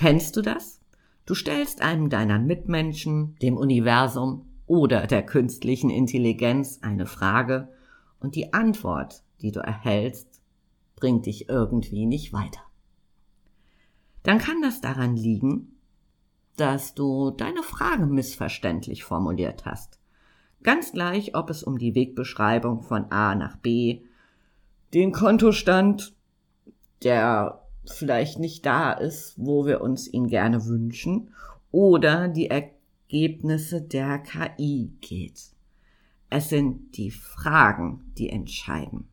Kennst du das? Du stellst einem deiner Mitmenschen, dem Universum oder der künstlichen Intelligenz eine Frage und die Antwort, die du erhältst, bringt dich irgendwie nicht weiter. Dann kann das daran liegen, dass du deine Frage missverständlich formuliert hast. Ganz gleich, ob es um die Wegbeschreibung von A nach B, den Kontostand, der vielleicht nicht da ist, wo wir uns ihn gerne wünschen, oder die Ergebnisse der KI geht. Es sind die Fragen, die entscheiden.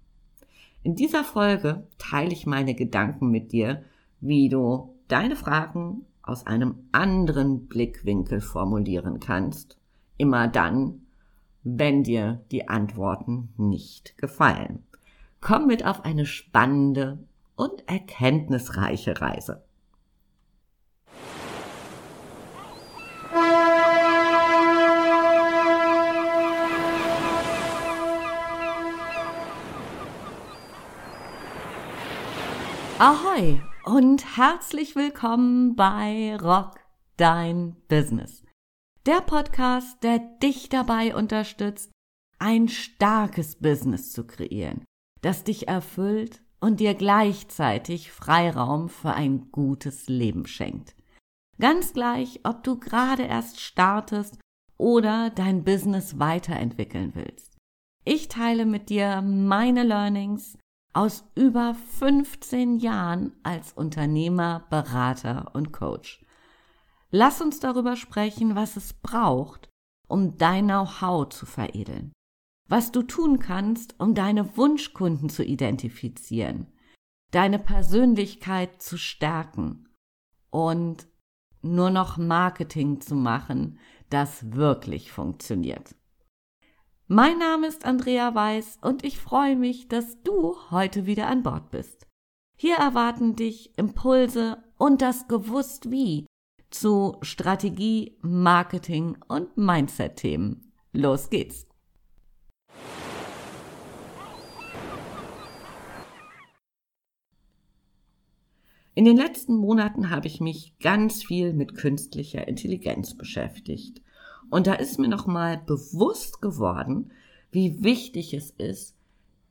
In dieser Folge teile ich meine Gedanken mit dir, wie du deine Fragen aus einem anderen Blickwinkel formulieren kannst, immer dann, wenn dir die Antworten nicht gefallen. Komm mit auf eine spannende und erkenntnisreiche Reise. Ahoi und herzlich willkommen bei Rock Dein Business. Der Podcast, der dich dabei unterstützt, ein starkes Business zu kreieren, das dich erfüllt und dir gleichzeitig Freiraum für ein gutes Leben schenkt. Ganz gleich, ob du gerade erst startest oder dein Business weiterentwickeln willst. Ich teile mit dir meine Learnings aus über 15 Jahren als Unternehmer, Berater und Coach. Lass uns darüber sprechen, was es braucht, um dein Know-how zu veredeln was du tun kannst, um deine Wunschkunden zu identifizieren, deine Persönlichkeit zu stärken und nur noch Marketing zu machen, das wirklich funktioniert. Mein Name ist Andrea Weiß und ich freue mich, dass du heute wieder an Bord bist. Hier erwarten dich Impulse und das Gewusst wie zu Strategie, Marketing und Mindset-Themen. Los geht's! In den letzten Monaten habe ich mich ganz viel mit künstlicher Intelligenz beschäftigt. Und da ist mir nochmal bewusst geworden, wie wichtig es ist,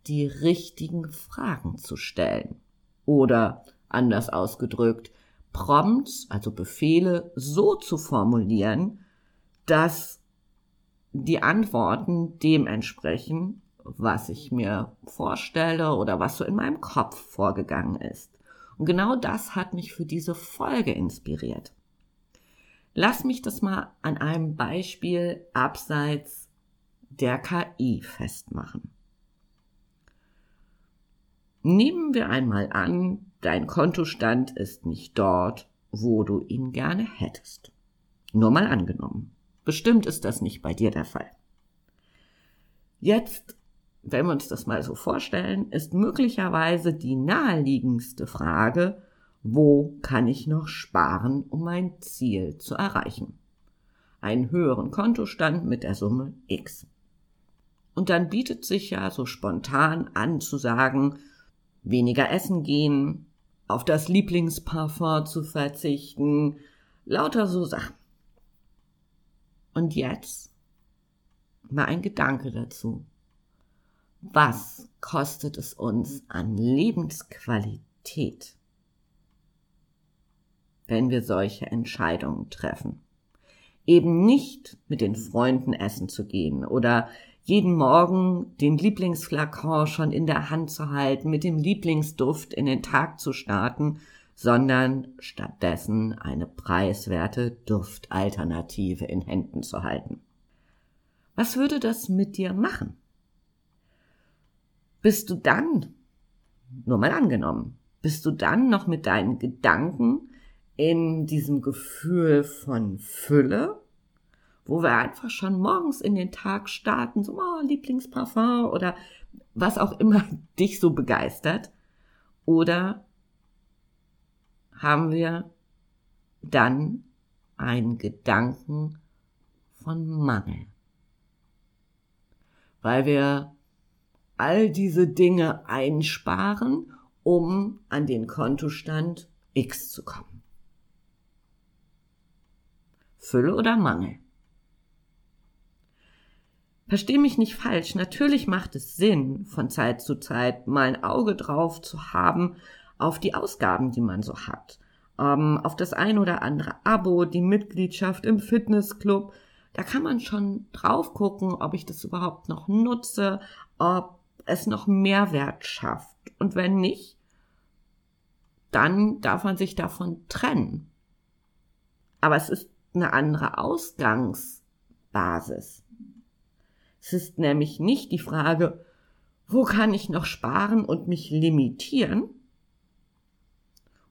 die richtigen Fragen zu stellen. Oder anders ausgedrückt, Prompts, also Befehle, so zu formulieren, dass die Antworten dem entsprechen, was ich mir vorstelle oder was so in meinem Kopf vorgegangen ist. Und genau das hat mich für diese Folge inspiriert. Lass mich das mal an einem Beispiel abseits der KI festmachen. Nehmen wir einmal an, dein Kontostand ist nicht dort, wo du ihn gerne hättest. Nur mal angenommen. Bestimmt ist das nicht bei dir der Fall. Jetzt wenn wir uns das mal so vorstellen, ist möglicherweise die naheliegendste Frage, wo kann ich noch sparen, um mein Ziel zu erreichen? Einen höheren Kontostand mit der Summe X. Und dann bietet sich ja so spontan an zu sagen, weniger essen gehen, auf das Lieblingsparfum zu verzichten, lauter so Sachen. Und jetzt mal ein Gedanke dazu. Was kostet es uns an Lebensqualität, wenn wir solche Entscheidungen treffen? Eben nicht mit den Freunden essen zu gehen oder jeden Morgen den Lieblingsflakon schon in der Hand zu halten, mit dem Lieblingsduft in den Tag zu starten, sondern stattdessen eine preiswerte Duftalternative in Händen zu halten. Was würde das mit dir machen? Bist du dann, nur mal angenommen, bist du dann noch mit deinen Gedanken in diesem Gefühl von Fülle, wo wir einfach schon morgens in den Tag starten, so oh, Lieblingsparfum oder was auch immer dich so begeistert, oder haben wir dann einen Gedanken von Mangel, weil wir all diese Dinge einsparen, um an den Kontostand X zu kommen. Fülle oder Mangel. Versteh mich nicht falsch, natürlich macht es Sinn, von Zeit zu Zeit mal ein Auge drauf zu haben auf die Ausgaben, die man so hat. Ähm, auf das ein oder andere Abo, die Mitgliedschaft im Fitnessclub. Da kann man schon drauf gucken, ob ich das überhaupt noch nutze, ob es noch Mehrwert schafft. Und wenn nicht, dann darf man sich davon trennen. Aber es ist eine andere Ausgangsbasis. Es ist nämlich nicht die Frage, wo kann ich noch sparen und mich limitieren?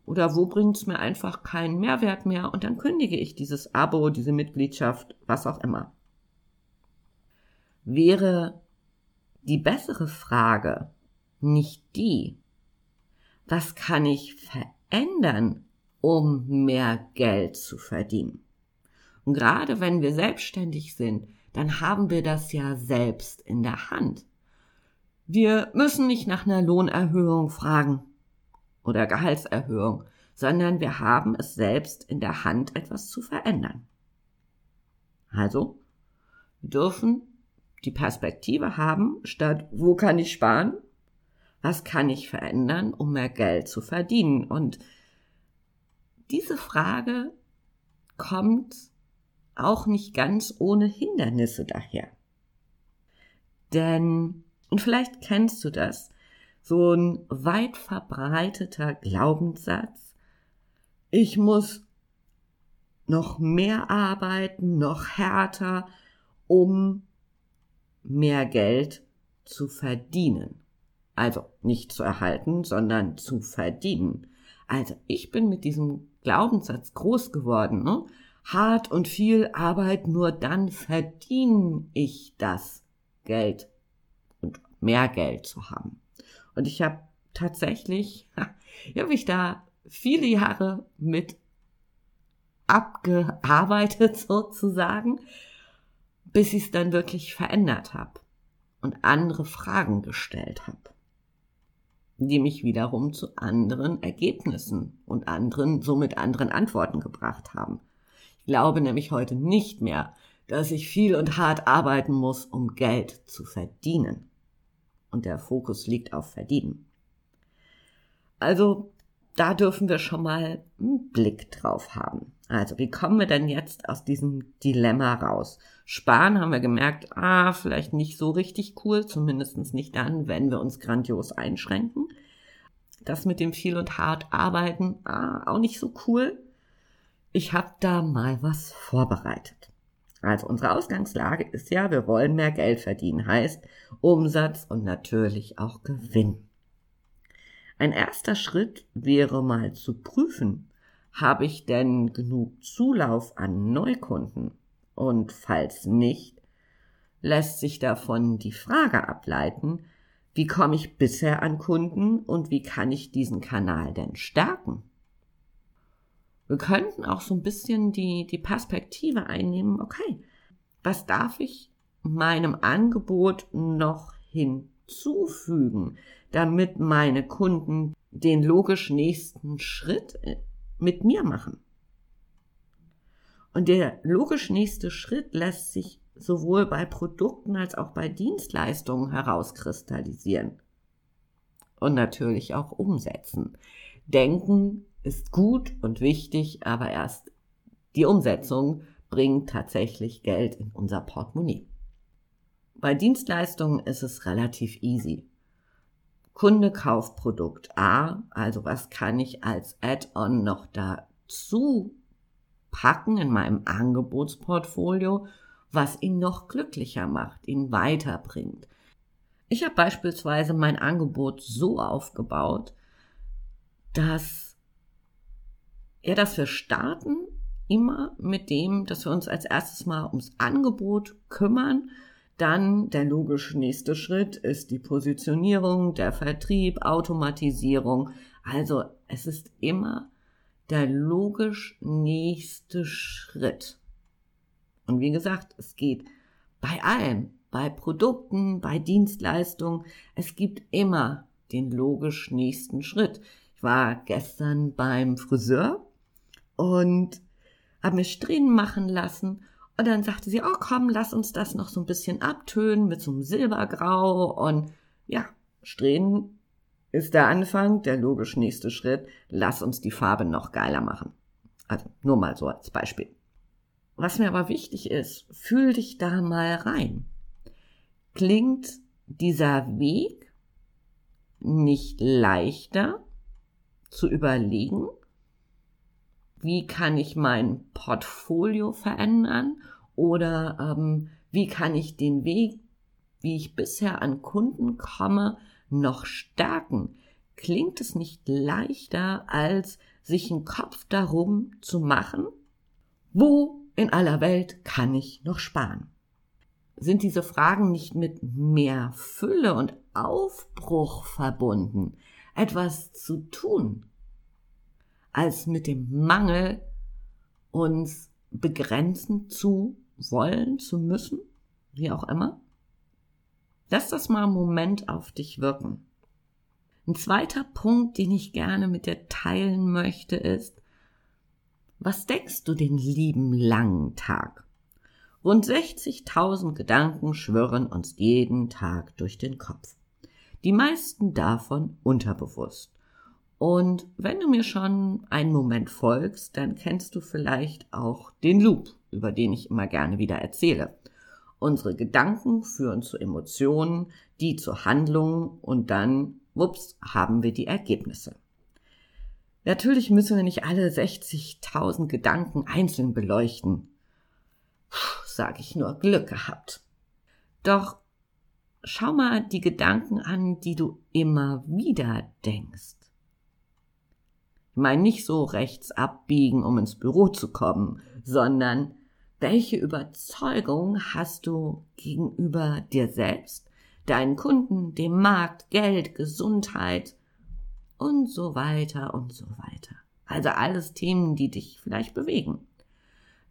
Oder wo bringt es mir einfach keinen Mehrwert mehr und dann kündige ich dieses Abo, diese Mitgliedschaft, was auch immer. Wäre die bessere Frage nicht die, was kann ich verändern, um mehr Geld zu verdienen? Und gerade wenn wir selbstständig sind, dann haben wir das ja selbst in der Hand. Wir müssen nicht nach einer Lohnerhöhung fragen oder Gehaltserhöhung, sondern wir haben es selbst in der Hand, etwas zu verändern. Also, wir dürfen die Perspektive haben, statt wo kann ich sparen, was kann ich verändern, um mehr Geld zu verdienen. Und diese Frage kommt auch nicht ganz ohne Hindernisse daher. Denn, und vielleicht kennst du das, so ein weit verbreiteter Glaubenssatz, ich muss noch mehr arbeiten, noch härter, um mehr Geld zu verdienen. Also nicht zu erhalten, sondern zu verdienen. Also ich bin mit diesem Glaubenssatz groß geworden. Ne? hart und viel Arbeit, nur dann verdiene ich das Geld und mehr Geld zu haben. Und ich habe tatsächlich, ja, habe ich da viele Jahre mit abgearbeitet sozusagen, bis ich es dann wirklich verändert habe und andere Fragen gestellt habe, die mich wiederum zu anderen Ergebnissen und anderen, somit anderen Antworten gebracht haben glaube nämlich heute nicht mehr, dass ich viel und hart arbeiten muss, um Geld zu verdienen. Und der Fokus liegt auf Verdienen. Also da dürfen wir schon mal einen Blick drauf haben. Also, wie kommen wir denn jetzt aus diesem Dilemma raus? Sparen haben wir gemerkt, ah, vielleicht nicht so richtig cool, zumindest nicht dann, wenn wir uns grandios einschränken. Das mit dem viel und hart arbeiten, ah, auch nicht so cool ich habe da mal was vorbereitet. Also unsere Ausgangslage ist ja, wir wollen mehr Geld verdienen, heißt Umsatz und natürlich auch Gewinn. Ein erster Schritt wäre mal zu prüfen, habe ich denn genug Zulauf an Neukunden? Und falls nicht, lässt sich davon die Frage ableiten, wie komme ich bisher an Kunden und wie kann ich diesen Kanal denn stärken? Wir könnten auch so ein bisschen die, die Perspektive einnehmen, okay, was darf ich meinem Angebot noch hinzufügen, damit meine Kunden den logisch nächsten Schritt äh, mit mir machen. Und der logisch nächste Schritt lässt sich sowohl bei Produkten als auch bei Dienstleistungen herauskristallisieren. Und natürlich auch umsetzen. Denken ist gut und wichtig, aber erst die Umsetzung bringt tatsächlich Geld in unser Portemonnaie. Bei Dienstleistungen ist es relativ easy. Kunde kauft Produkt A, also was kann ich als Add-on noch dazu packen in meinem Angebotsportfolio, was ihn noch glücklicher macht, ihn weiterbringt. Ich habe beispielsweise mein Angebot so aufgebaut, dass ja, dass wir starten immer mit dem, dass wir uns als erstes mal ums Angebot kümmern. Dann der logische nächste Schritt ist die Positionierung, der Vertrieb, Automatisierung. Also es ist immer der logisch nächste Schritt. Und wie gesagt, es geht bei allem, bei Produkten, bei Dienstleistungen, es gibt immer den logisch nächsten Schritt. Ich war gestern beim Friseur und habe mir Strähnen machen lassen und dann sagte sie, oh komm, lass uns das noch so ein bisschen abtönen mit so einem Silbergrau und ja, Strähnen ist der Anfang, der logisch nächste Schritt, lass uns die Farbe noch geiler machen. Also nur mal so als Beispiel. Was mir aber wichtig ist, fühl dich da mal rein. Klingt dieser Weg nicht leichter zu überlegen, wie kann ich mein Portfolio verändern oder ähm, wie kann ich den Weg, wie ich bisher an Kunden komme, noch stärken? Klingt es nicht leichter, als sich einen Kopf darum zu machen, wo in aller Welt kann ich noch sparen? Sind diese Fragen nicht mit mehr Fülle und Aufbruch verbunden, etwas zu tun, als mit dem Mangel, uns begrenzen zu wollen, zu müssen, wie auch immer. Lass das mal einen Moment auf dich wirken. Ein zweiter Punkt, den ich gerne mit dir teilen möchte, ist, was denkst du den lieben langen Tag? Rund 60.000 Gedanken schwirren uns jeden Tag durch den Kopf. Die meisten davon unterbewusst. Und wenn du mir schon einen Moment folgst, dann kennst du vielleicht auch den Loop, über den ich immer gerne wieder erzähle. Unsere Gedanken führen zu Emotionen, die zu Handlungen und dann, wups, haben wir die Ergebnisse. Natürlich müssen wir nicht alle 60.000 Gedanken einzeln beleuchten. Sag ich nur Glück gehabt. Doch schau mal die Gedanken an, die du immer wieder denkst. Ich meine nicht so rechts abbiegen, um ins Büro zu kommen, sondern welche Überzeugung hast du gegenüber dir selbst, deinen Kunden, dem Markt, Geld, Gesundheit und so weiter und so weiter. Also alles Themen, die dich vielleicht bewegen.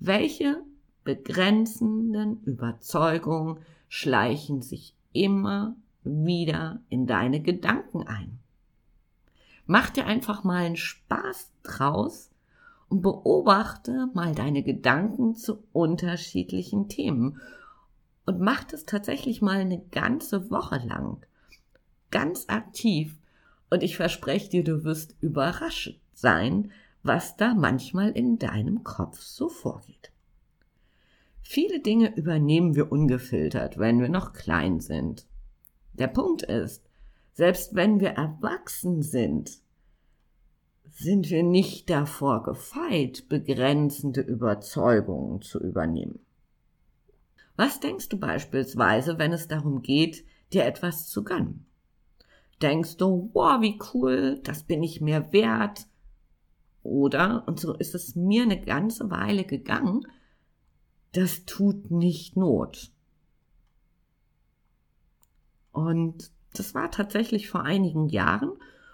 Welche begrenzenden Überzeugungen schleichen sich immer wieder in deine Gedanken ein? Mach dir einfach mal einen Spaß draus und beobachte mal deine Gedanken zu unterschiedlichen Themen und mach das tatsächlich mal eine ganze Woche lang. Ganz aktiv. Und ich verspreche dir, du wirst überrascht sein, was da manchmal in deinem Kopf so vorgeht. Viele Dinge übernehmen wir ungefiltert, wenn wir noch klein sind. Der Punkt ist, selbst wenn wir erwachsen sind, sind wir nicht davor gefeit, begrenzende Überzeugungen zu übernehmen. Was denkst du beispielsweise, wenn es darum geht, dir etwas zu gönnen? Denkst du, wow, wie cool, das bin ich mir wert? Oder, und so ist es mir eine ganze Weile gegangen, das tut nicht Not. Und das war tatsächlich vor einigen Jahren.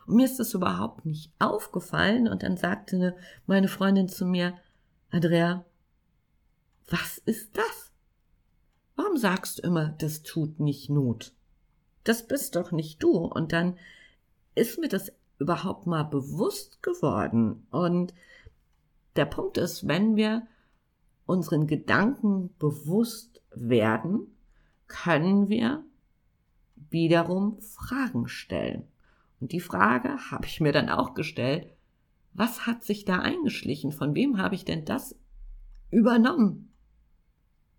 Und mir ist das überhaupt nicht aufgefallen. Und dann sagte meine Freundin zu mir, Andrea, was ist das? Warum sagst du immer, das tut nicht Not? Das bist doch nicht du. Und dann ist mir das überhaupt mal bewusst geworden. Und der Punkt ist, wenn wir unseren Gedanken bewusst werden, können wir wiederum Fragen stellen. Und die Frage habe ich mir dann auch gestellt, was hat sich da eingeschlichen? Von wem habe ich denn das übernommen?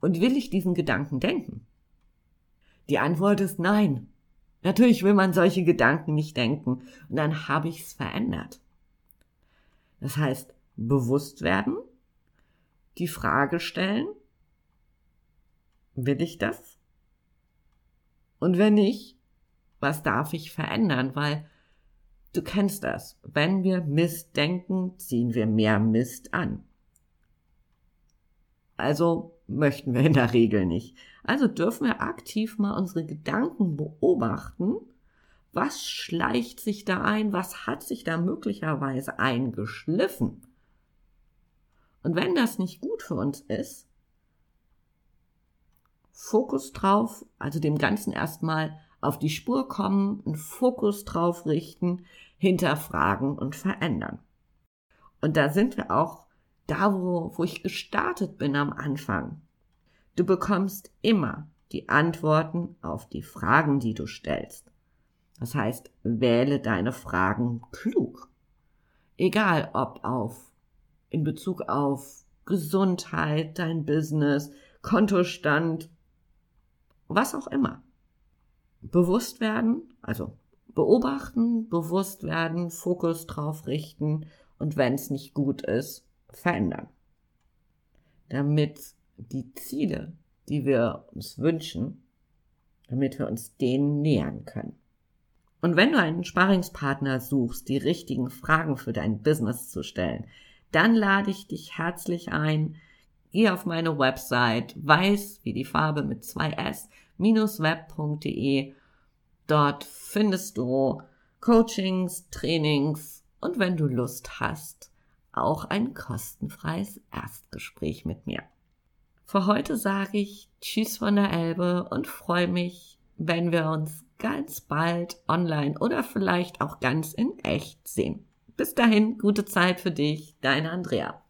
Und will ich diesen Gedanken denken? Die Antwort ist nein. Natürlich will man solche Gedanken nicht denken. Und dann habe ich es verändert. Das heißt, bewusst werden, die Frage stellen, will ich das? Und wenn nicht, was darf ich verändern? Weil du kennst das. Wenn wir Mist denken, ziehen wir mehr Mist an. Also möchten wir in der Regel nicht. Also dürfen wir aktiv mal unsere Gedanken beobachten. Was schleicht sich da ein? Was hat sich da möglicherweise eingeschliffen? Und wenn das nicht gut für uns ist, Fokus drauf, also dem Ganzen erstmal auf die Spur kommen, einen Fokus drauf richten, hinterfragen und verändern. Und da sind wir auch da wo, wo ich gestartet bin am Anfang. Du bekommst immer die Antworten auf die Fragen, die du stellst. Das heißt, wähle deine Fragen klug. Egal ob auf, in Bezug auf Gesundheit, dein Business, Kontostand, was auch immer. Bewusst werden, also beobachten, bewusst werden, Fokus drauf richten und wenn es nicht gut ist, verändern. Damit die Ziele, die wir uns wünschen, damit wir uns denen nähern können. Und wenn du einen Sparingspartner suchst, die richtigen Fragen für dein Business zu stellen, dann lade ich dich herzlich ein, geh auf meine Website weiß wie die Farbe mit zwei s web.de. Dort findest du Coachings, Trainings und wenn du Lust hast, auch ein kostenfreies Erstgespräch mit mir. Für heute sage ich Tschüss von der Elbe und freue mich, wenn wir uns ganz bald online oder vielleicht auch ganz in echt sehen. Bis dahin, gute Zeit für dich, deine Andrea.